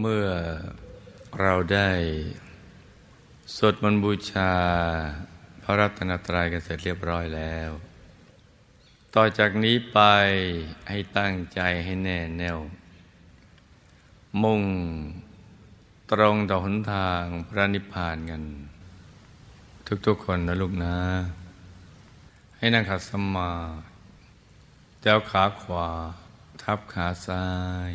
เมื่อเราได้สวดมนต์บูชา พระรัตนตรัยกันเสร็จเรียบร้อยแล้ว ต่อจากนี้ไปให้ตั้งใจให้แน่แน่ว มุ่งตรงต่อหนทางพระนิพพานกัน ทุกๆคนนะลูกนะ ให้นั่งขัดสมาเจ้าขาขวา ทับขาซ้าย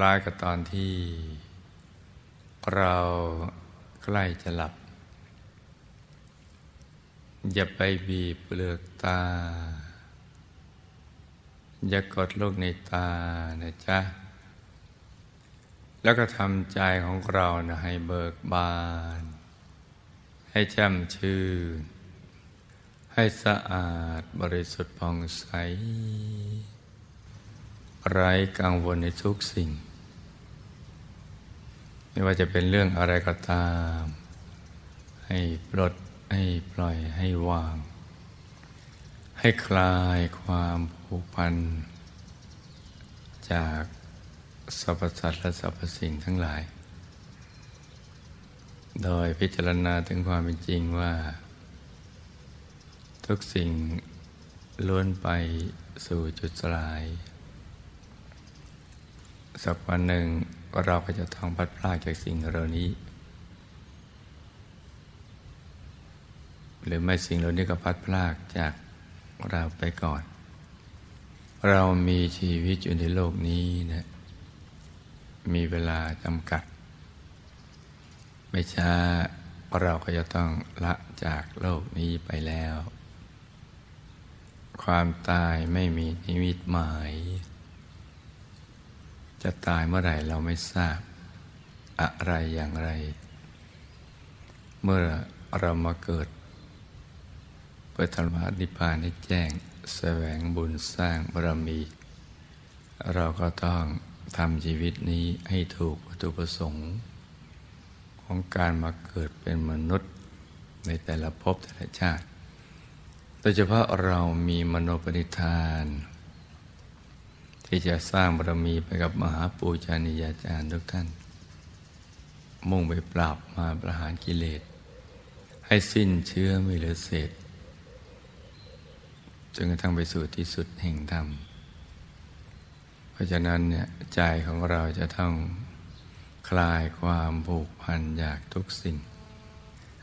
ล้ายกับตอนที่ เราใกล้จะหลับ อย่าไปบีบเปลือกตา อย่ากดลูกในตานะจ๊ะ แล้วก็ทำใจของเรานะให้เบิกบาน ให้แจ่มชื่น ให้สะอาดบริสุทธิ์ผ่องใสไร้กังวลในทุกสิ่ง ไม่ว่าจะเป็นเรื่องอะไรก็ตาม ให้ปลดให้ปล่อยให้วาง ให้คลายความผูกพัน จากสรรพสัตว์และสรรพสิ่งทั้งหลาย โดยพิจารณาถึงความเป็นจริงว่า ทุกสิ่งล้วนไปสู่จุดสลาย สักวันหนึ่ง เราก็จะต้องพัดพลาดจากสิ่งเหล่านี้ หรือไม่สิ่งเหล่านี้ก็พัดพลากจากเราไปก่อน เรามีชีวิตอยู่ในโลกนี้นะมีเวลาจำกัด ไม่ช้าเราก็จะต้องละจากโลกนี้ไปแล้ว ความตายไม่มีนิมิตหมาย จะตายเมื่อไหร่เราไม่ทราบ อะไรอย่างไร เมื่อเรามาเกิดเพื่อธรรมะนิพพานให้แจ้งแสวงบุญสร้างบารมี เราก็ต้องทำชีวิตนี้ให้ถูกวัตถุประสงค์ ของการมาเกิดเป็นมนุษย์ในแต่ละภพแต่ละชาติ โดยเฉพาะเรามีมโนปณิธาน ที่จะสร้างบารมีไปกับมหาปูชนียาจารย์ทุกท่าน มุ่งไปปราบมาประหารกิเลส ให้สิ้นเชื้อไม่เหลือเศษจนกระทั่งไปสู่ที่สุดแห่งธรรม เพราะฉะนั้นเนี่ยใจของเราจะต้องคลายความผูกพันอยากทุกสิ่ง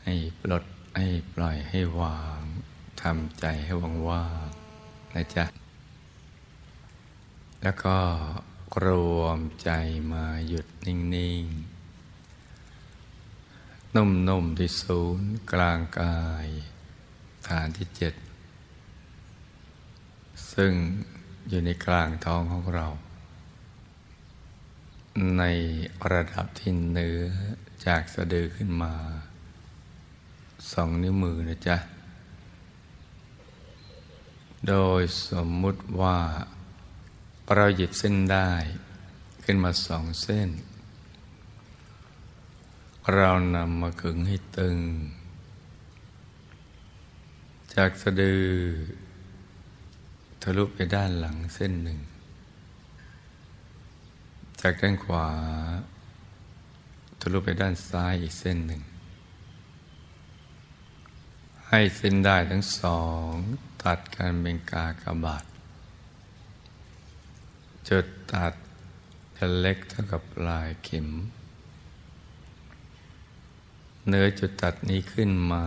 ให้ปลดให้ปล่อยให้วางทำใจให้ว่างว่างนะจ๊ะ แล้วก็รวมใจมาหยุดนิ่ง ๆ นุ่ม ๆ ที่ศูนย์กลางกาย ฐานที่เจ็ด ซึ่งอยู่ในกลางท้องของเรา ในระดับที่เนื้อจากสะดือขึ้นมา สองนิ้วมือนะจ๊ะ โดยสมมุติว่า เราหยิบเส้นได้ขึ้นมาสองเส้น เรานำมาขึงให้ตึง จากสะดือ ทะลุไปด้านหลังเส้นหนึ่ง จากด้านขวา ทะลุไปด้านซ้ายอีกเส้นหนึ่ง ให้เส้นได้ทั้งสอง ตัดกันเป็นกากบาท จุดตัดจะเล็กเท่ากับลายเข็ม เนื้อจุดตัดนี้ขึ้นมา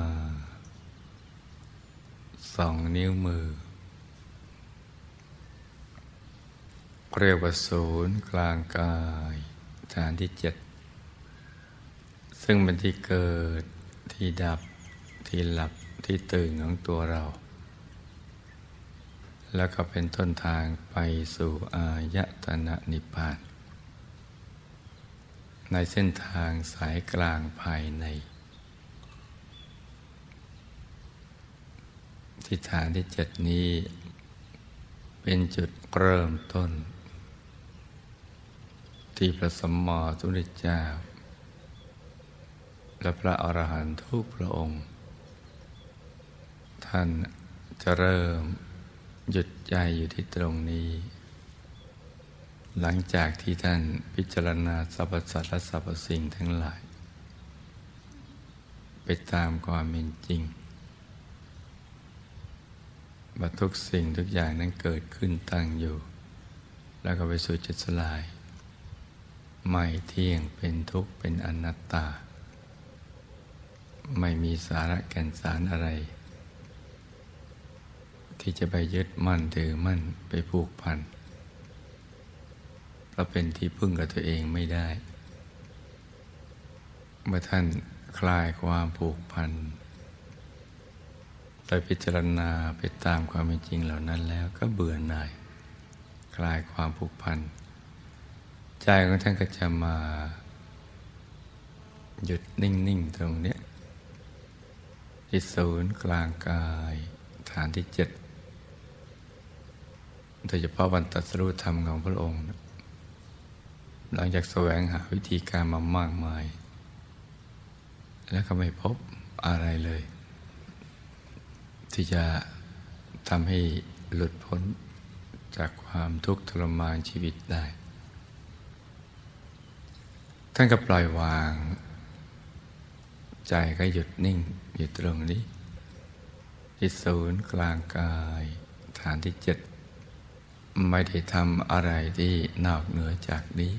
สองนิ้วมือ เรียกว่าศูนย์กลางกายฐานที่เจ็ด ซึ่งเป็นที่เกิดที่ดับที่หลับที่ตื่นของตัวเรา แล้วก็เป็นต้นทางไปสู่อายตนะนิพพาน ในเส้นทางสายกลางภายใน ที่ฐานที่เจ็ดนี้ เป็นจุดเริ่มต้น ที่พระสัมมาสัมพุทธเจ้า และพระอรหันตุกพระองค์ ท่านจะเริ่ม หยุดใจอยู่ที่ตรงนี้ หลังจากที่ท่านพิจารณาสรรพสัตว์และสรรพสิ่งทั้งหลาย ไปตามความเป็นจริงว่าทุกสิ่งทุกอย่างนั้นเกิดขึ้นตั้งอยู่ แล้วก็ไปสู่จุดสลาย ไม่เที่ยงเป็นทุกข์เป็นอนัตตา ไม่มีสาระแก่นสารอะไร ที่จะไปยึดมั่นถือมั่นไปผูกพันเพราะเป็นที่พึ่งกับตัวเองไม่ได้ เมื่อท่านคลายความผูกพันไปพิจารณาไปตามความเป็นจริงเหล่านั้นแล้วก็เบื่อหน่าย คลายความผูกพัน ใจของท่านก็จะมาหยุดนิ่ง ๆ ตรงนี้ที่ศูนย์กลางกายฐานที่เจ็ด โดยเฉพาะวันตัดสรุธรรมของพระองค์ หลังจากแสวงหาวิธีการมามากมาย แล้วก็ไม่พบอะไรเลย ที่จะทำให้หลุดพ้นจากความทุกข์ทรมานชีวิตได้ ท่านก็ปล่อยวาง ใจก็หยุดนิ่งอยู่ตรงนี้ที่ศูนย์กลางกาย ฐานที่เจ็ด ไม่ได้ทำอะไรที่นอกเหนือจากนี้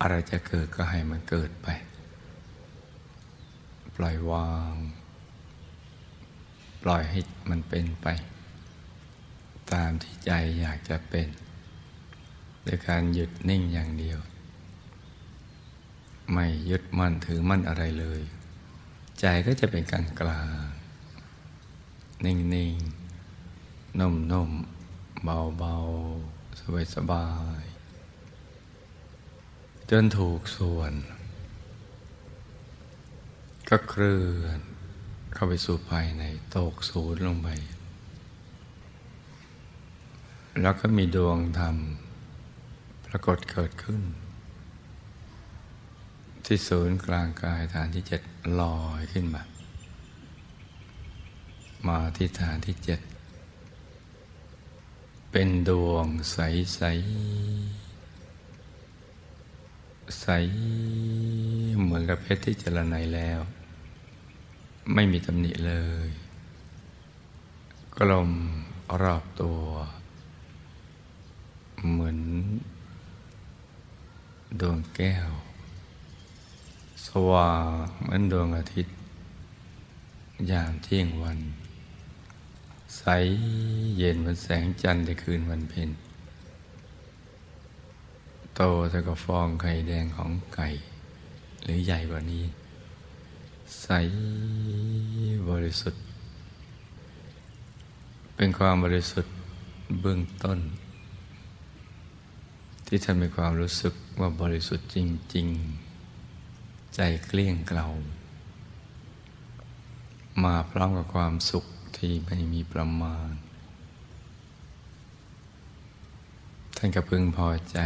อะไรจะเกิดก็ให้มันเกิดไป ปล่อยวาง ปล่อยให้มันเป็นไป ตามที่ใจอยากจะเป็นโดยการหยุดนิ่งอย่างเดียว ไม่ยึดมั่นถือมั่นอะไรเลย ใจก็จะเป็นกลางกลางนิ่งๆนุ่มๆ เบาๆ สบายๆจนถูกส่วน ก็เคลื่อนเข้าไปสู่ภายในตกศูนย์ลงไป แล้วก็มีดวงธรรม ปรากฏเกิดขึ้น ที่ศูนย์กลางกายฐานที่เจ็ดลอยขึ้นมา มาที่ฐานที่เจ็ด เป็นดวงใสใสใสเหมือนกับเพชรที่เจรไนแล้ว ไม่มีตำหนิเลย กลมรอบตัว เหมือน ดวงแก้ว สว่างเหมือนดวงอาทิตย์ ยามเที่ยงวัน ใสเย็นเหมือนแสงจันทร์ในคืนวันเพ็ญโตเท่ากับฟองไข่แดงของไก่ หรือใหญ่กว่านี้ ใสบริสุทธิ์ เป็นความบริสุทธิ์เบื้องต้น ที่ท่านมีความรู้สึกว่าบริสุทธิ์จริง ๆ ใจเกลี้ยงเกลามาพร้อมกับความสุข ที่ไม่มีประมาณ ท่านก็พึงพอใจ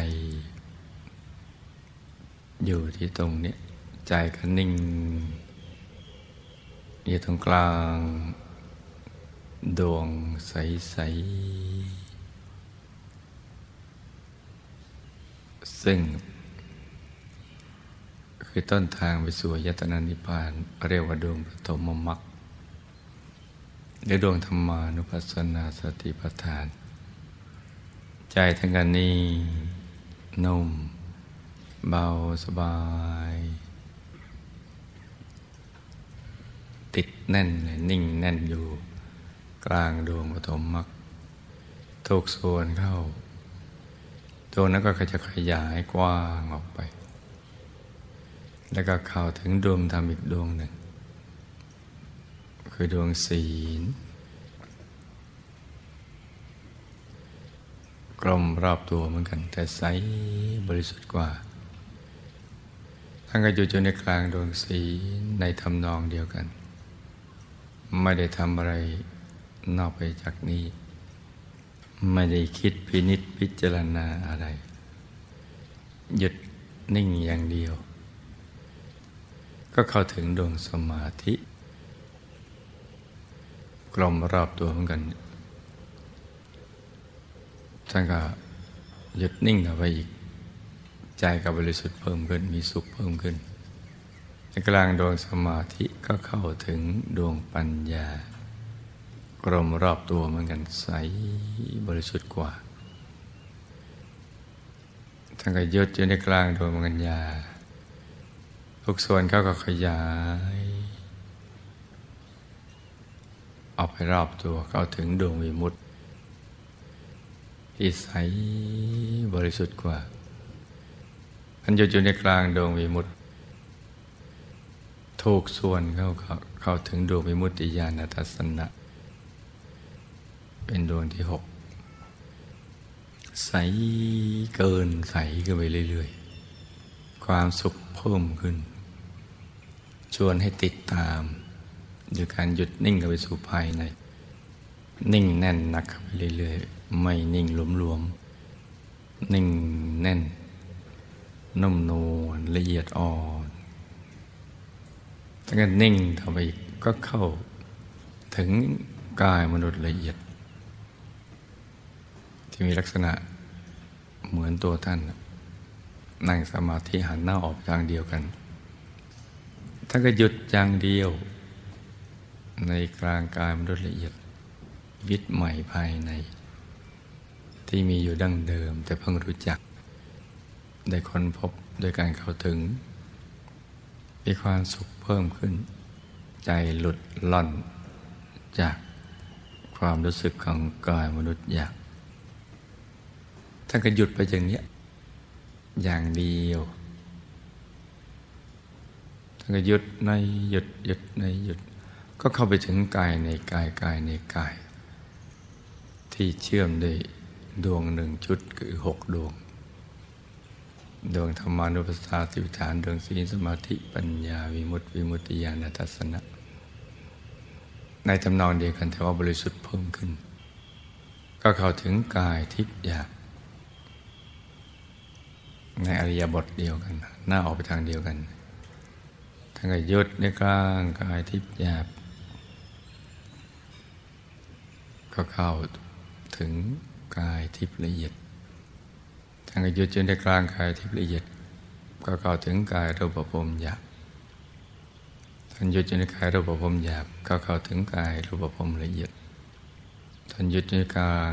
อยู่ที่ตรงนี้ใจก็นิ่ง อยู่ตรงกลาง ดวงใส ๆ ซึ่ง คือต้นทางไปสู่ยตนานิพพานเรียกว่าดวงปฐมมรรค ในดวงธรรมานุปัสสนาสติปัฏฐาน ใจทั้งกันนิ่งนุ่ม เบาสบาย ติดแน่นเลยนิ่งแน่นอยู่ กลางดวงปฐมมรรคทุกส่วนเข้าดวงนั้นก็จะขยายกว้างออกไป แล้วก็เข้าถึงดวงธรรมอีกดวงหนึ่ง คือดวงศีล กลมรอบตัวเหมือนกัน แต่ใสบริสุทธิ์กว่าท่านก็อยู่อยู่ในกลางดวงศีลในทำนองเดียวกัน ไม่ได้ทำอะไรนอกไปจากนี้ ไม่ได้คิดพินิษพิจารณาอะไร หยุดนิ่งอย่างเดียว ก็เข้าถึงดวงสมาธิ กลมรอบตัวเหมือนกัน ท่านก็หยุดนิ่งเอาไปอีก ใจกับบริสุทธิ์เพิ่มขึ้น มีสุขเพิ่มขึ้น ในกลางดวงสมาธิก็เข้าถึงดวงปัญญา กลมรอบตัวเหมือนกันใสบริสุทธิ์กว่า ท่านก็ยึดอยู่ในกลางดวงปัญญาทุกส่วนเขาก็ขยาย ออกไปรอบตัวเข้าถึงดวงวิมุตติที่ใสบริสุทธิ์กว่าอันอยู่อยู่ในกลางดวงวิมุตติถูกส่วนเข้าเข้าถึงดวงวิมุตติญาณทัศนะ เป็นดวงที่หกใสเกินใสขึ้นไปเรื่อยๆ ความสุขเพิ่มขึ้น ชวนให้ติดตาม โดยการหยุดนิ่งเข้าไปสู่ภายใน นิ่งแน่นหนักเข้าไปเรื่อยๆ ไม่นิ่งหลวมๆ นิ่งแน่น นุ่มนวลละเอียดอ่อนถ้าเกิดนิ่งทำไปกก็เข้าถึงกายมนุษย์ละเอียด ที่มีลักษณะเหมือนตัวท่าน นั่งสมาธิหันหน้าออกทางเดียวกัน ถ้าก็หยุดอย่างเดียว ในกลางกายมนุษย์ละเอียดวิตใหม่ภายใน ที่มีอยู่ดั้งเดิม แต่เพิ่งรู้จัก ได้ค้นพบโดยการเข้าถึง มีความสุขเพิ่มขึ้น ใจหลุดล่อน จากความรู้สึกของกายมนุษย์อยากท่านก็หยุดไปอย่างนี้อย่างเดียวท่านก็หยุดในหยุดหยุดในหยุด ก็เข้าไปถึงกายในกายกายในกาย ที่เชื่อมด้วยดวงหนึ่งชุดคือหกดวง ดวงธรรมานุปัสสาสิวิฐานดวงศีลสมาธิปัญญาวิมุตติวิมุตติญาณทัศนะ ในทำนองเดียวกันแต่ว่าบริสุทธิ์เพิ่มขึ้น ก็เข้าถึงกายทิพย์อยากในอริยบทเดียวกัน หน้าออกไปทางเดียวกันทั้งกยุดในกลางกายทิพย์หยาบ ก็เข้าถึงกายทิพย์ละเอียดท่านก็หยุดจนในกลางกายที่ละเอียด ก็เข้าถึงกายรูปภพหยาบท่านหยุดจนในกายรูปภพหยาบก็เข้าถึงกายรูปภพละเอียดท่านหยุดในกลาง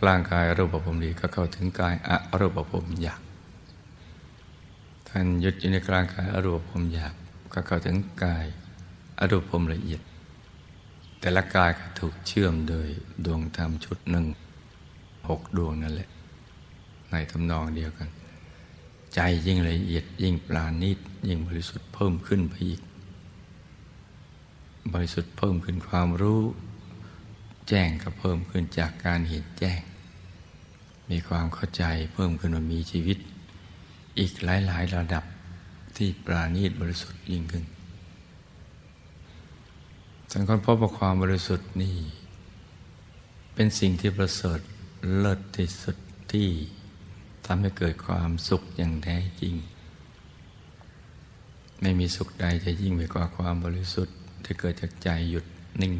กลางกายรูปภพดีก็เข้าถึงกายอรูปภพหยาบท่านหยุดอยู่ในกลางกายอรูปภพหยาบก็เข้าถึงกายอรูปภพละเอียด แต่ละกายก็ถูกเชื่อมโดยดวงธรรมชุดหนึ่งหกดวงนั่นแหละ ในทำนองเดียวกัน ใจยิ่งละเอียดยิ่งปราณีตยิ่งบริสุทธิ์เพิ่มขึ้นไปอีก บริสุทธิ์เพิ่มขึ้นความรู้ แจ้งก็เพิ่มขึ้นจากการเห็นแจ้ง มีความเข้าใจเพิ่มขึ้นว่ามีชีวิต อีกหลายๆระดับที่ปราณีตบริสุทธิ์ยิ่งขึ้น สังคนพบว่าความบริสุทธิ์นี่ เป็นสิ่งที่ประเสริฐเลิศที่สุดที่ทำให้เกิดความสุขอย่างแท้จริง ไม่มีสุขใดจะยิ่งไปกว่าความบริสุทธิ์ที่เกิดจากใจหยุดนิ่ง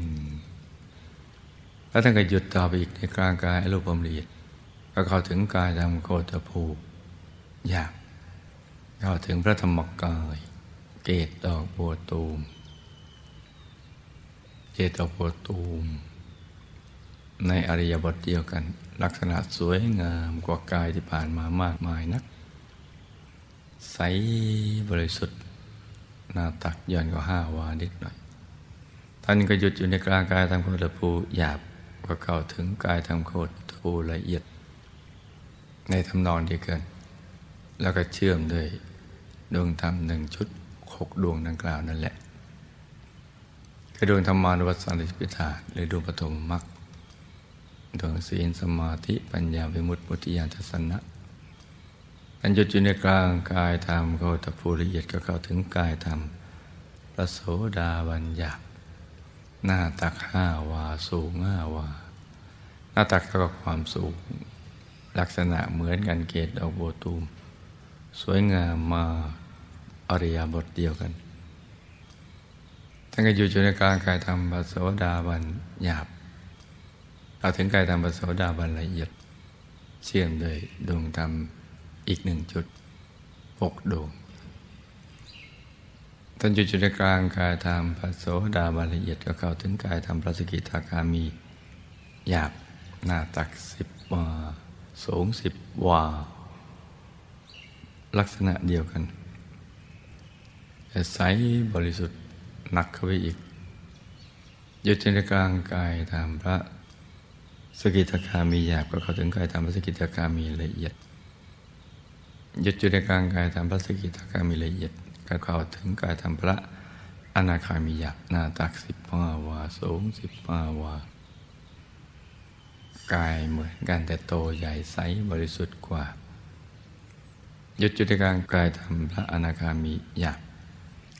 แล้วท่านก็หยุดต่อไปอีกในกลางกายอรูปละเอีดก็เข้าถึงกายธรรมโคตภูอยากเข้าถึงพระธรรมกาย เกตดอกบัวตูม ตดอกบัวตูม ในอริยบทเดียวกัน ลักษณะสวยงามกว่ากายที่ผ่านมามากมายนัก ใสบริสุทธิ์หน้าตักย่อนกว่าห้าวานิดหน่อย ท่านก็หยุดอยู่ในกลางกายทางโคตรภูหยาบก็เข้าถึงกายทางโคตรภูละเอียด ในทำนองเดียวกัน แล้วก็เชื่อมด้วยดวงธรรมหนึ่งชุดหกดวงดังกล่าวนั่นแหละ คือดวงธรรมานุวัตสันติปิธาหรือดวงปฐมมรรคดวงศีลสมาธิปัญญาวิมุตติมุติญาณทัศนะอันหยุดอยู่ในกลางกายธรรมโคตภูละเอียดก็เข้าถึงกายธรรมพระโสดาบัญญัติหน้าตักห้าวาสูงห้าวา หน้าตักเท่ากับความสูง ลักษณะเหมือนกันเกตอโบตูม สวยงามมาอริยบทเดียวกัน ทั้งก็อยู่ในกลางกายธรรมพระโสดาบันหยาบเอาถึงกายธรรมพระโสดาบันละเอียด เชื่อมโดยดวงธรรมอีกหนึ่งจุดหกดวงท่านอยู่จุดกลางกายธรรมพระโสดาบันละเอียดก็เข้าถึงกายธรรมพระสกิทาคามีหยาบหน้าตักสิบวาสูงสิบวาลักษณะเดียวกันแต่ใสบริสุทธิ์ หนักเข้าไปอีกอยู่ในกลางกายธรรมพระสกิทาคามีหยาบก็เข้าถึงกายธรรมพระสกิทาคามีละเอียดหยุดอยู่ในกลางกายธรรมพระสกิทาคามีละเอียดก็เข้าถึงกายธรรมพระอนาคามีหยาบหน้าตักสิบห้าวาสูงสิบห้าวากายเหมือนกันแต่โตใหญ่ใสบริสุทธิ์กว่าหยุดจุดกลางกายธรรมพระอนาคามีหยาบ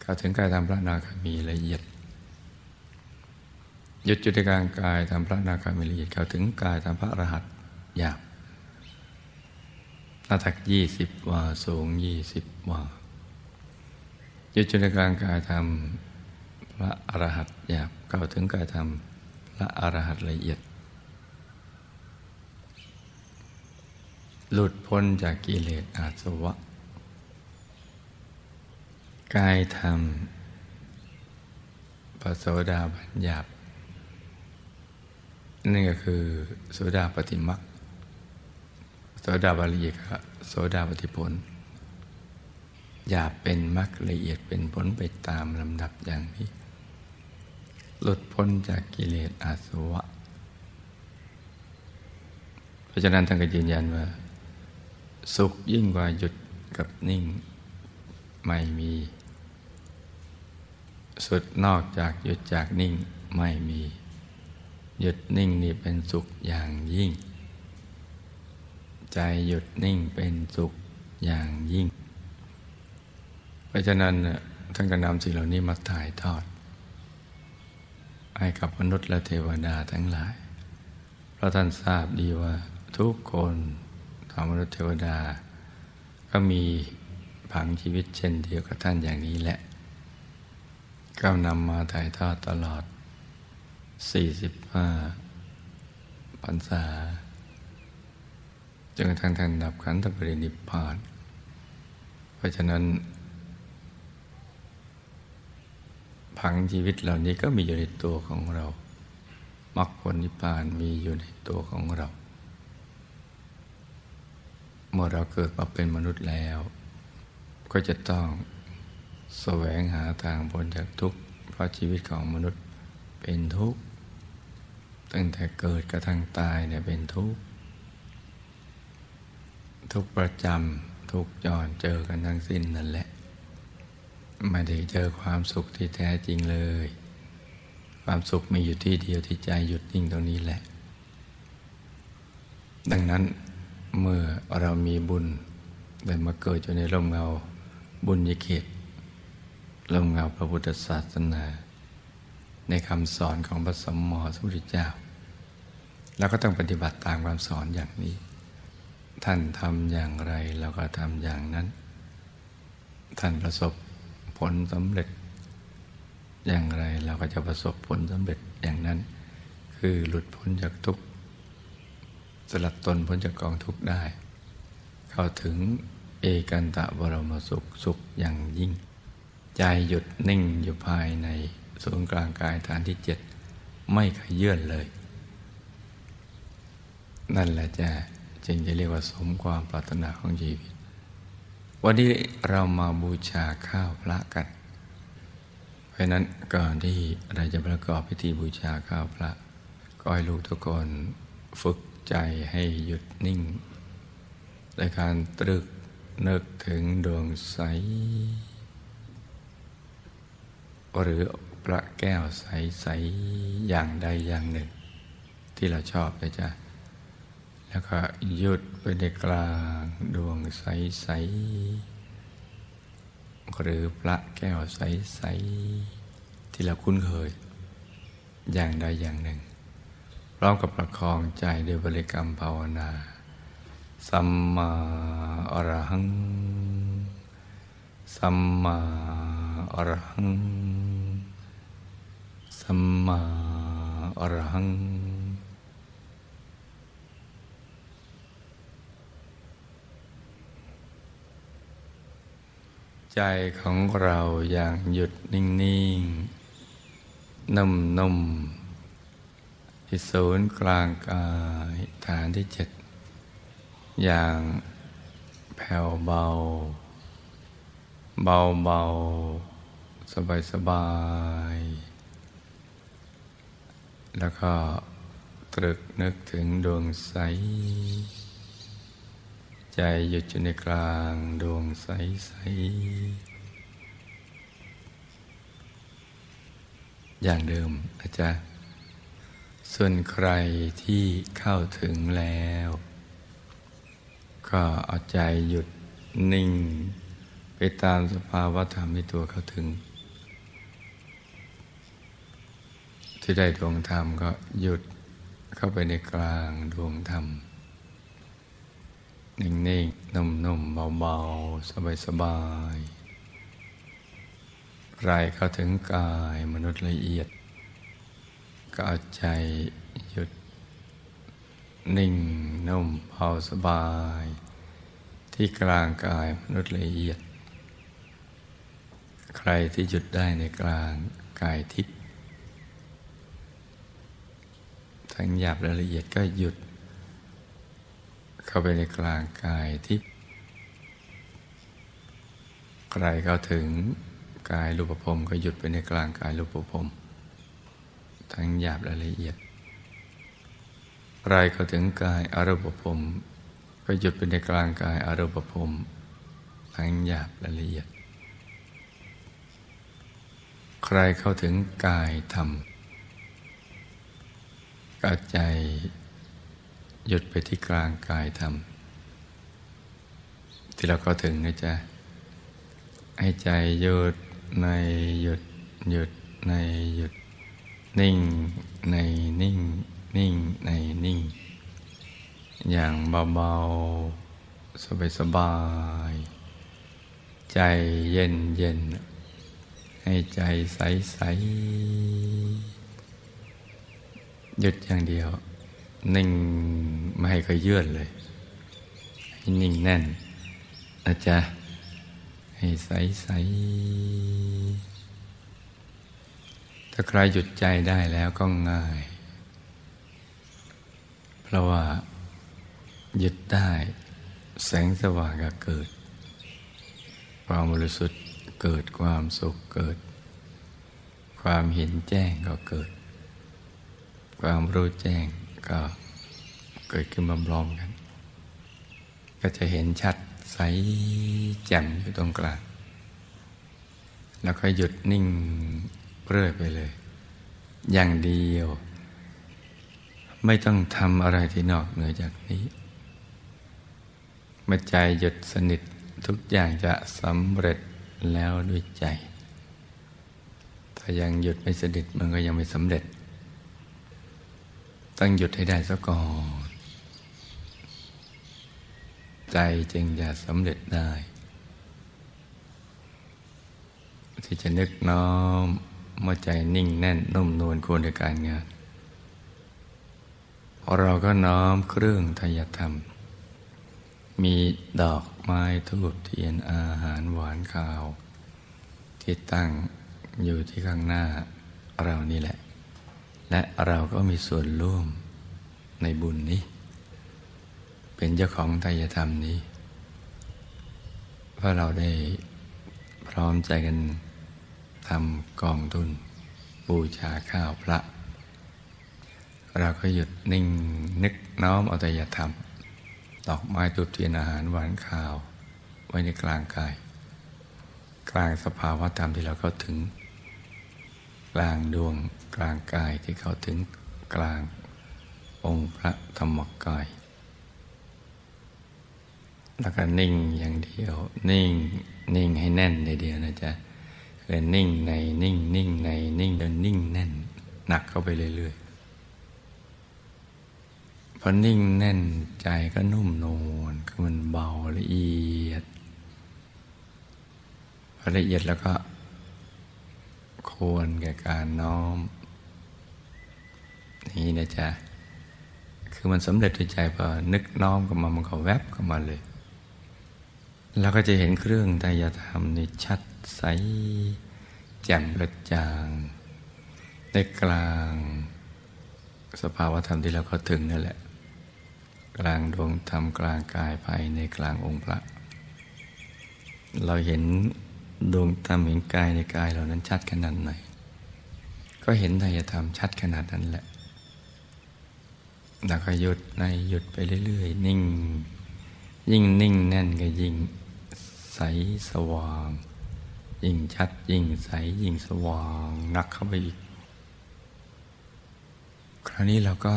เข้าถึงกายธรรมพระนาคามีละเอียดหยุดจุดกลางกายธรรมพระนาคามีละเอียดเข้าถึงกายธรรมพระอรหัตหยาบหน้าตักยี่สิบวาสูงยี่สิบวาหยุดจุดกลางกายธรรมพระอรหัตหยาบเข้าถึงกายธรรมพระอรหัตละเอียด หลุดพ้นจากกิเลสอาสวะ กายธรรมปโสดาบัญญัตินั่นก็คือโสดาปฏิมักโสดาบาลีกะโสดาปฏิผล อย่าเป็นมักละเอียดเป็นผลไปตามลำดับอย่างนี้ หลุดพ้นจากกิเลสอาสวะ เพราะฉะนั้นท่านก็ยืนยันว่า สุขยิ่งกว่าหยุดกับนิ่งไม่มี สุดนอกจากหยุดจากนิ่งไม่มี หยุดนิ่งนี่เป็นสุขอย่างยิ่ง ใจหยุดนิ่งเป็นสุขอย่างยิ่ง เพราะฉะนั้นท่านก็นำสิ่งเหล่านี้มาถ่ายทอด ให้กับมนุษย์และเทวดาทั้งหลาย เพราะท่านทราบดีว่าทุกคนทางมนุษย์เทวดา ก็มีผังชีวิตเช่นเดียวกับท่านอย่างนี้แหละ ก็นำมาถ่ายทอดตลอด 45พรรษาจนกระทั่งท่านดับขันธปรินิพพานเพราะฉะนั้น ผังชีวิตเหล่านี้ก็มีอยู่ในตัวของเรามรรคผลนิพพานมีอยู่ในตัวของเรา เมื่อเราเกิดมาเป็นมนุษย์แล้ว ก็จะต้อง แสวงหาทางพ้นจากทุกข์เพราะชีวิตของมนุษย์เป็นทุกข์ตั้งแต่เกิดกระทั่งตายเนี่ยเป็นทุกข์ทุกประจำทุกจอนเจอกันทั้งสิ้นนั่นแหละไม่ได้เจอความสุขที่แท้จริงเลย ความสุขมีอยู่ที่เดียวที่ใจหยุดนิ่งตรงนี้แหละ ดังนั้นเมื่อเรามีบุญได้มาเกิดอยู่ในร่มเงาบุญยเขต ร่มเงาพระพุทธศาสนา ในคำสอนของพระสมมอสมุทรเจ้า แล้วก็ต้องปฏิบัติตามคำสอนอย่างนี้ ท่านทำอย่างไรเราก็ทำอย่างนั้น ท่านประสบผลสำเร็จ อย่างไรเราก็จะประสบผลสำเร็จอย่างนั้น คือหลุดพ้นจากทุกข์สลัดตนพ้นจากกองทุกข์ได้ เข้าถึงเอกันตะบรมสุขสุขอย่างยิ่ง ใจหยุดนิ่งอยู่ภายในศูนย์กลางกายฐานที่เจ็ดไม่ขยื่นเลย นั่นแหละจะจึงจะเรียกว่าสมความปรารถนาของชีวิต วันนี้เรามาบูชาข้าวพระกัน เพราะนั้นก่อนที่เราจะประกอบพิธีบูชาข้าวพระก็ให้ลูกทุกคนฝึกใจให้หยุดนิ่งในการตรึกนึกถึงดวงใส หรือพระแก้วใส ๆ อย่างใดอย่างหนึ่ง ที่เราชอบเลยจ้ะแล้วก็หยุดไปในกลางดวงใส ๆ หรือพระแก้วใส ๆ ที่เราคุ้นเคย อย่างใดอย่างหนึ่งพร้อมกับประคองใจด้วยบริกรรมภาวนา สัมมาอรหัง สัมมาอรหัง สัมมาอรหัง ใจของเราอย่างหยุดนิ่ง ๆ นุ่ม ๆ ที่ศูนย์กลางกายฐานที่เจ็ด อย่างแผ่วเบา เบา เบา สบาย สบาย แล้วก็ตรึกนึกถึงดวงใส ใจหยุดอยู่ในกลางดวงใสๆอย่างเดิมนะจ๊ะส่วนใครที่เข้าถึงแล้ว ก็เอาใจหยุดนิ่ง ไปตามสภาวะธรรมที่ตัวเข้าถึง ที่ได้ดวงธรรมก็หยุดเข้าไปในกลางดวงธรรม นิ่งๆ นุ่มๆ เบาๆ สบายๆไรเข้าถึงกายมนุษย์ละเอียด ก็เอาใจหยุด นิ่ง นุ่มเบาสบาย ที่กลางกายมนุษย์ละเอียด ใครที่หยุดได้ในกลางกายทิพย์ ทั้งหยาบและละเอียดก็หยุด เข้าไปในกลางกายทิพย์ใครเข้าถึงกายรูปภพก็หยุดไปในกลางกายรูปภพทั้งหยาบและละเอียดใครเข้าถึงกายอารูปภพก็หยุดไปในกลางกายอารูปภพทั้งหยาบและละเอียด ใครเข้าถึงกายธรรม กาใจหยุดไปที่กลางกายธรรมที่เราก็ถึงนะจ๊ะให้ใจหยุดในหยุดหยุดในหยุดนิ่งในนิ่ง นิ่งในนิ่ง อย่างเบาๆ สบายสบาย ใจเย็นเย็นให้ใจใสใส หยุดอย่างเดียว นิ่งไม่ให้เคยเยื่อนเลย ให้นิ่งแน่นนะจ๊ะ ให้ใสใสถ้าใครหยุดใจได้แล้วก็ง่าย เพราะว่าหยุดได้ แสงสว่างก็เกิด ความบริสุทธิ์เกิดความสุขเกิด ความเห็นแจ้งก็เกิด ความรู้แจ้งก็เกิดขึ้นบล้อมกัน ก็จะเห็นชัดใสแจ่มอยู่ตรงกลางแล้วก็หยุดนิ่งเรื่อยไปเลย อย่างเดียว ไม่ต้องทำอะไรที่นอกเหนือจากนี้ เมื่อใจหยุดสนิททุกอย่างจะสำเร็จแล้วด้วยใจ ถ้ายังหยุดไม่สนิทมันก็ยังไม่สำเร็จ ต้องหยุดให้ได้ซะก่อน ใจจึงจะสำเร็จได้ ที่จะนึกน้อมเมื่อใจนิ่งแน่นนุ่มนวลควรในการงานเราก็น้อมเครื่องทยธรรม มีดอกไม้ทูบเทียนอาหารหวานข้าว ที่ตั้งอยู่ที่ข้างหน้าเรานี่แหละ และเราก็มีส่วนร่วมในบุญนี้ เป็นเจ้าของไตยธรรมนี้ เพราะเราได้พร้อมใจกันทำกองทุนบูชาข้าวพระ เราก็หยุดนิ่งนึกน้อมเอาไตยธรรมดอกไม้ตุบเทียนอาหารหวานข้าว ไว้ในกลางกาย กลางสภาวะธรรมที่เราเข้าถึง กลางดวงกลางกายที่เขาถึงกลางองค์พระธรรมกาย แล้วก็นิ่งอย่างเดียว นิ่งนิ่งให้แน่นในเดียวนะจ๊ะคือนิ่งในนิ่งนิ่งในนิ่งเดินนิ่งแน่น หนักเข้าไปเรื่อยๆพอนิ่งแน่นใจก็นุ่มนวลคือมันเบาละเอียดพอละเอียดแล้วก็ ควรแก่การน้อม นี่นะจ๊ะ คือมันสำเร็จในใจพอนึกน้อมกับมามันก็แวบเข้ามาเลย แล้วก็จะเห็นเครื่องไตยธรรมนี่ชัดใส แจ่มกระจ่างในกลาง สภาวะธรรมที่เราเข้าถึงนั่นแหละ กลางดวงธรรมกลางกายภายในกลางองค์พระ เราเห็น ดวงธรรมเห็นกายในกายเหล่านั้นชัดขนาดไหน ก็เห็นไตรธรรมชัดขนาดนั้นแหละแล้วก็หยุดในหยุดไปเรื่อยๆ นิ่ง ยิ่งนิ่งแน่นก็ยิ่งใสสว่าง ยิ่งชัด ยิ่งใส ยิ่งสว่างนักเข้าไปอีก คราวนี้เราก็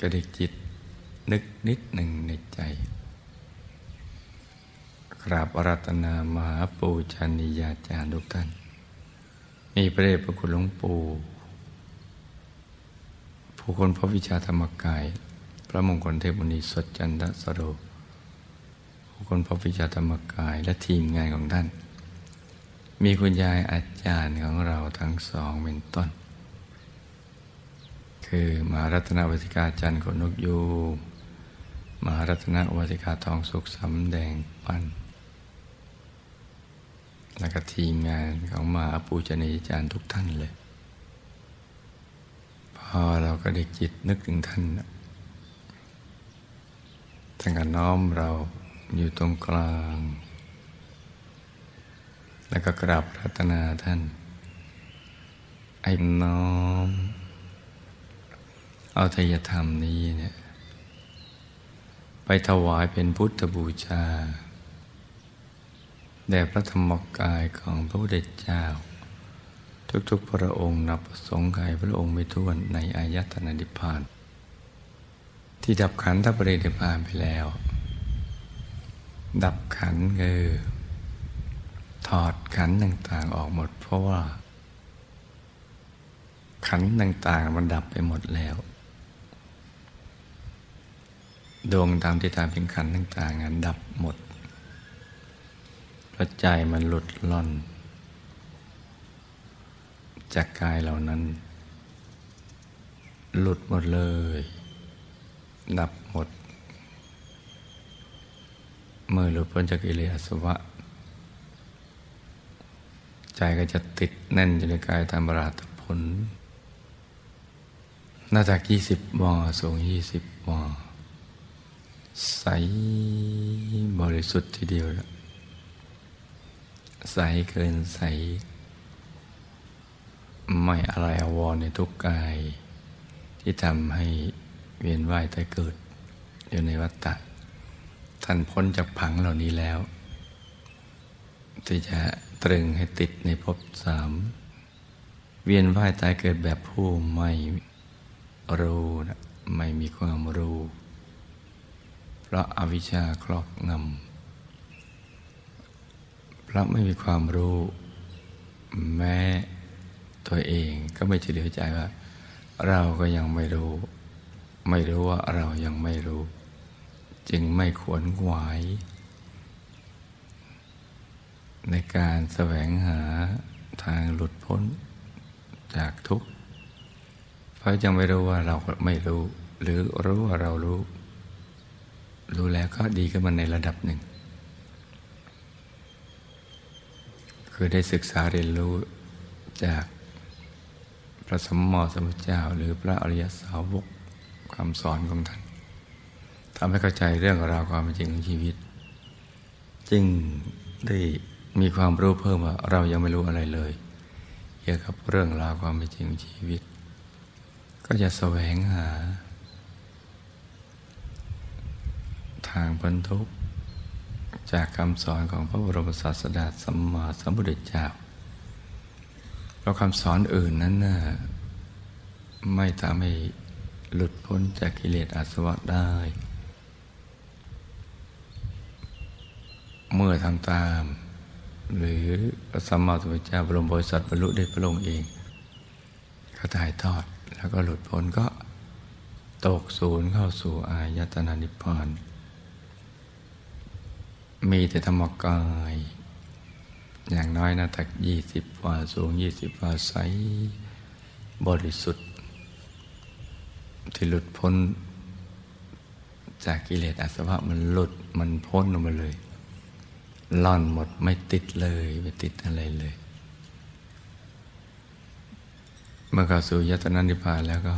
กระดิกจิตนึกนิดหนึ่งในใจ กราบอารัตนามหาปูชนียาจารย์ทุกท่าน มีพระเดชพระคุณหลวงปู่ผู้คนพระวิชาธรรมกาย พระมงคลเทพมุนีสดจันทสโรผู้คนพระวิชาธรรมกายและทีมงานของท่าน มีคุณยายอาจารย์ของเราทั้งสองเป็นต้น คือมารัตนวัติกาจันทร์ขนกยูมารัตนวัติกาทองสุขสำแดงปั้น แล้วก็ทีมงานของมาปูชนียาจารย์ทุกท่านเลย พอเราก็ได้จิตนึกถึงท่านท่านก็น้อมเราอยู่ตรงกลาง แล้วก็กราบรัตนาท่าน ไอ้น้อม เอาทยธรรมนี้เนี่ย ไปถวายเป็นพุทธบูชา แด่พระธรรมกายของพระพุทธเจ้า ทุกๆพระองค์นับสงไขพระองค์ไม่ท้วนในอายตนะนิพพาน ที่ดับขันธปรินิพพานไปแล้ว ดับขันเงือถอดขันต่างๆออกหมด เพราะว่า ขันต่างๆมันดับไปหมดแล้วดวงตามที่ตามเป็นขันต่างๆนั้นดับหมด พระใจมันหลุดล่อน จากกายเหล่านั้น หลุดหมดเลย ดับหมด เมื่อหลุดพ้นจากกิเลสสวะ ใจก็จะติดแน่นอยู่ในกายตามบราตผลหน้าจากยี่สิบวอสูงยี่สิบวอใสบริสุทธิ์ทีเดียวแล้ว ใสเกินใส ไม่อะไรอววรในทุกกาย ที่ทำให้เวียนว่ายตายเกิด อยู่ในวัฏฏะท่านพ้นจากผังเหล่านี้แล้ว ที่จะตรึงให้ติดในภพสามเวียนว่ายตายเกิดแบบผู้ไม่รู้นะไม่มีความรู้ เพราะอาวิชชาครอบงำ พราะไม่มีความรู้ แม้ตัวเองก็ไม่เฉลียวใจว่า เราก็ยังไม่รู้ ไม่รู้ว่าเรายังไม่รู้ จึงไม่ขวนขวาย ในการแสวงหาทางหลุดพ้นจากทุกข์เพราะยังไม่รู้ว่าเราไม่รู้ หรือรู้ว่าเรารู้ รู้แล้วก็ดีขึ้นมาในระดับหนึ่ง คือได้ศึกษาเรียนรู้จากพระสมมอสมุทเจ้า หรือพระอริยสาวกคำสอนของท่านทำให้เข้าใจเรื่องราวความจริงของชีวิต จึงได้มีความรู้เพิ่มว่าเรายังไม่รู้อะไรเลยเกี่ยวกับเรื่องราวความจริงของชีวิต ก็จะแสวงหา ทางพ้นทุกข์ จากคำสอนของพระบรมศาสดาสัมมาสัมพุทธเจ้าเพราะคำสอนอื่นนั้นน่ะไม่ทำให้หลุดพ้นจากกิเลสอาสวะได้ เมื่อทำตาม หรือสัมมาสัมพุทธเจ้าบรมโพธิสัตว์บรรลุได้พระองค์เองก็ถ่ายทอดแล้วก็หลุดพ้นก็ตกศูนย์เข้าสู่อายตนะนิพพาน มีแต่ธรรมกาย อย่างน้อยนะตักยี่สิบว่าสูงยี่สิบว่าใสบริสุทธิ์ ที่หลุดพ้น จากกิเลสอาสวะมันหลุดมันพ้นออกมาเลยล่อนหมดไม่ติดเลยไม่ติดอะไรเลย เมื่อเข้าสู่ยตนานิพพานแล้วก็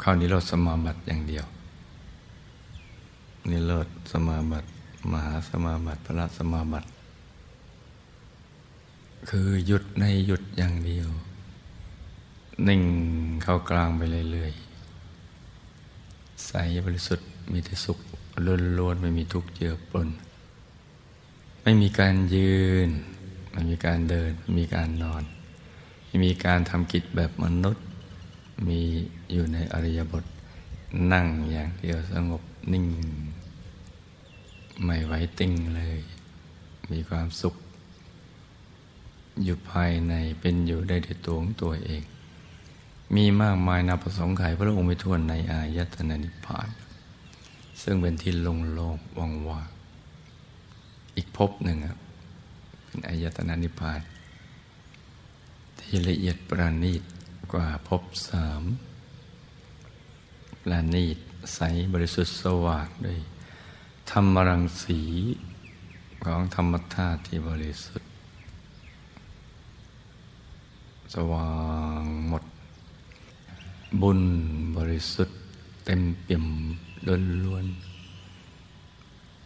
เข้านิโรธสมาบัติอย่างเดียว นิโรธสมาบัติ มหาสมาบัติพระสมาบัติ คือหยุดในหยุดอย่างเดียว นิ่งเข้ากลางไปเรื่อยๆใสบริสุทธิ์มีแต่สุขล้วนๆไม่มีทุกข์เจือปน ไม่มีการยืน ไม่มีการเดิน ไม่มีการนอน ไม่มีการทำกิจแบบมนุษย์ มีอยู่ในอริยบทนั่งอย่างเดียวสงบนิ่ง ไม่ไหวติ้งเลย มีความสุข อยู่ภายในเป็นอยู่ได้ด้วยตัวของตัวเอง มีมากมายนับประสงค์ไขพระองค์ไม่ทวนในอายตนะนิพพาน ซึ่งเป็นที่ลงโลกว่างว่างอีกภพหนึ่งเป็นอายตนะนิพพาน ที่ละเอียดประณีตกว่าภพสามประณีตใสบริสุทธิ์สว่างด้วย ธรรมรังสีของธรรมธาตุที่บริสุทธิ์ สว่างหมด บุญบริสุทธิ์ เต็มเปี่ยมล้นล้วน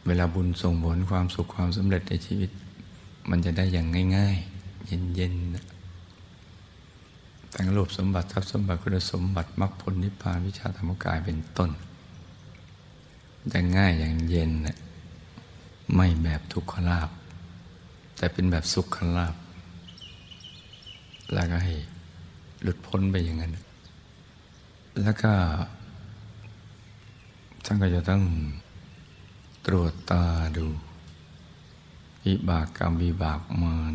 เวลาบุญส่งผลความสุขความสำเร็จในชีวิต มันจะได้อย่างง่าย ๆ เย็นๆทั้งรูปสมบัติทรัพย์สมบัติคุณสมบัติมรรคผลนิพพานวิชาธรรมกายเป็นต้น จะง่ายอย่างเย็นไม่แบบทุกขลาบ แต่เป็นแบบสุขลาบ แล้วก็ให้หลุดพ้นไปอย่างนั้น แล้วก็ท่านก็จะต้องตรวจตาดูวิบากกรรมวิบากมาร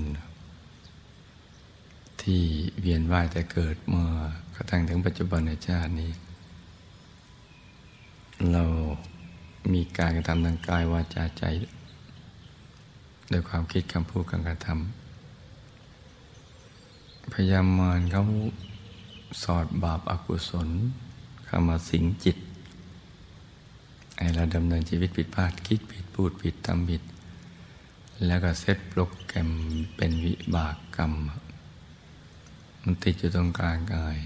ที่เวียนว่ายแต่เกิดเมื่อกระทั่งถึงปัจจุบันในชาตินี้ เรา มีการกระทำทางกายวาจาใจ โดยความคิดคำพูดการกระทำพยายามมารเขาสอดบาปอากุศลเข้ามาสิงจิตไอเราดำเนินชีวิตผิดพลาดคิดผิดพูดผิดทำผิด แล้วก็เซตโปรแกรมเป็นวิบากกรรม มันติดอยู่ตรงกลางกาย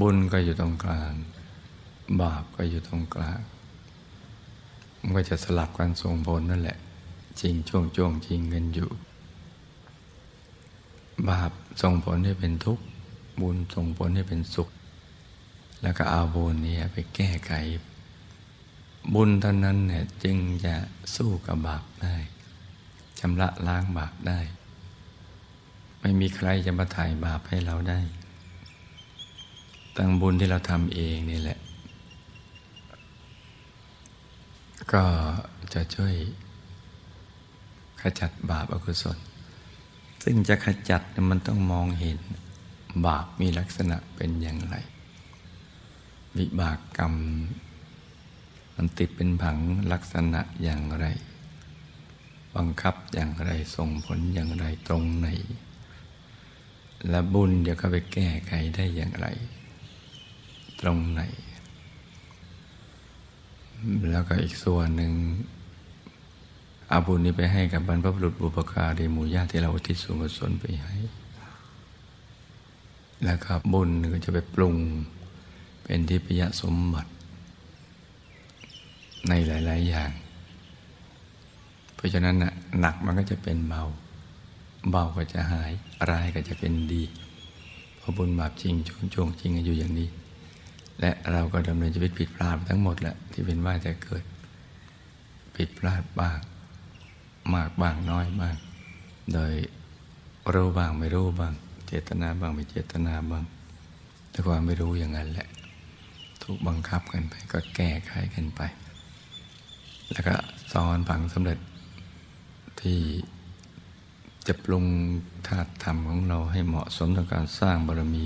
บุญก็อยู่ตรงกลาง บาปก็อยู่ตรงกลาง มันก็จะสลับกันส่งผลนั่นแหละจริงช่วงช่วงจริงกันอยู่ บาปส่งผลให้เป็นทุกข์บุญส่งผลให้เป็นสุข แล้วก็เอาบุญนี้ไปแก้ไข บุญเท่านั้นเนี่ยจึงจะสู้กับบาปได้ชำระล้างบาปได้ ไม่มีใครจะมาถ่ายบาปให้เราได้ตั้งบุญที่เราทำเองนี่แหละ ก็จะช่วยขจัดบาปอกุศล ซึ่งจะขจัดมันต้องมองเห็นบาปมีลักษณะเป็นอย่างไร วิบากกรรม มันติดเป็นผังลักษณะอย่างไร บังคับอย่างไรส่งผลอย่างไรตรงไหน และบุญจะเข้าไปแก้ไขได้อย่างไร ตรงไหน แล้วก็อีกส่วนหนึ่งอาบุญนี้ไปให้กับบรรพบุรุษบุปการีหมู่ญาติที่เราทิศส่วนกุศลไปให้ แล้วก็บุญก็จะไปปรุงเป็นทิพยสมบัติ ในหลาย ๆ อย่าง เพราะฉะนั้นนะหนักมันก็จะเป็นเบา เบาก็จะหายร้ายก็จะเป็นดี เพราะบุญบาปจริงชงช่วงจริงอยู่อย่างนี้ และเราก็ดำเนินชีวิตผิดพลาดทั้งหมดแหละที่เป็นว่าจะเกิด ผิดพลาดบ้างมากบ้างน้อยบ้าง โดยรู้บ้างไม่รู้บ้าง เจตนาบ้างไม่เจตนาบ้างแต่ความไม่รู้อย่างนั้นแหละ ถูกบังคับกันไปก็แก้ไขกันไป แล้วก็ซ้อนผังสำเร็จที่จะปรุงธาตุธรรมของเราให้เหมาะสมต่อการสร้างบารมี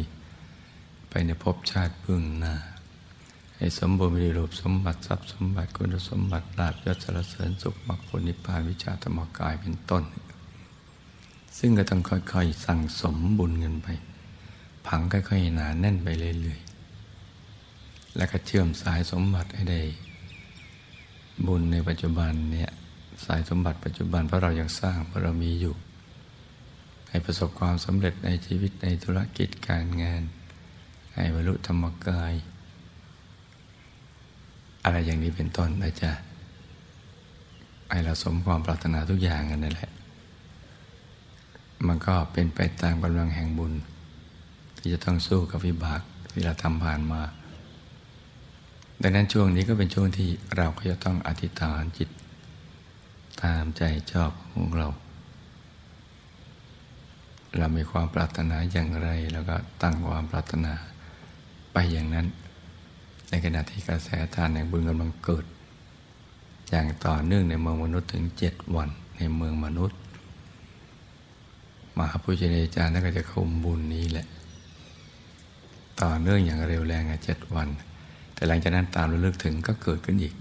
ไปในภพชาติพึ่งหน้า ให้สมบูรณ์มีรูปสมบัติทรัพย์สมบัติคุณสมบัติลาภยศสารเสริญสุขมรรคผลนิพพานวิชาธรรมกายเป็นต้น ซึ่งก็ต้องค่อยๆ สั่งสมบุญเงินไป ผังค่อยๆหนาแน่นไปเรื่อยๆ แล้วก็เชื่อมสายสมบัติให้ได้บุญในปัจจุบันเนี่ยสายสมบัติปัจจุบันเพราะเรายังสร้างบารมีอยู่ ให้ประสบความสำเร็จในชีวิตในธุรกิจการงาน ให้บรรลุธรรมกาย อะไรอย่างนี้เป็นต้นนะจ๊ะให้เราสมความปรารถนาทุกอย่างกันนั่นแหละ มันก็เป็นไปตามกำลังแห่งบุญ ที่จะต้องสู้กับวิบากที่เราทำผ่านมา ดังนั้นช่วงนี้ก็เป็นช่วงที่เราก็จะต้องอธิษฐานจิต ตามใจชอบของเรา เรามีความปรารถนาอย่างไร แล้วก็ตั้งความปรารถนา ไปอย่างนั้น ในขณะที่กระแสทานแห่งบุญกำลังเกิด อย่างต่อเนื่องในเมืองมนุษย์ถึงเจ็ดวันในเมืองมนุษย์มหาพุทธเนจารย์นั่นก็จะคุมบุญนี้แหละ ต่อเนื่องอย่างเร็วแรงอะเจ็ดวัน แต่หลังจากนั้นตามระลึกถึงก็เกิดขึ้นอีก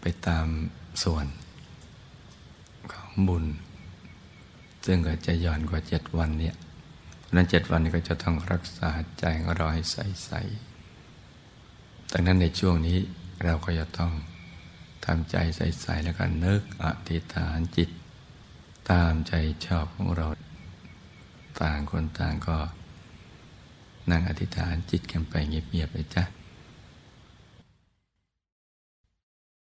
ไปตามส่วนของบุญ ซึ่งก็จะย่อนกว่าเจ็ดวันเนี่ย นั้นเจ็ดวันนี้ก็จะต้องรักษาใจของเราให้ใสๆดังนั้นในช่วงนี้เราก็จะต้องทำใจใสๆแล้วก็นึกอธิษฐานจิต ตามใจชอบของเรา ต่างคนต่างก็นั่งอธิษฐานจิตกันไปเงียบๆไปจ้ะ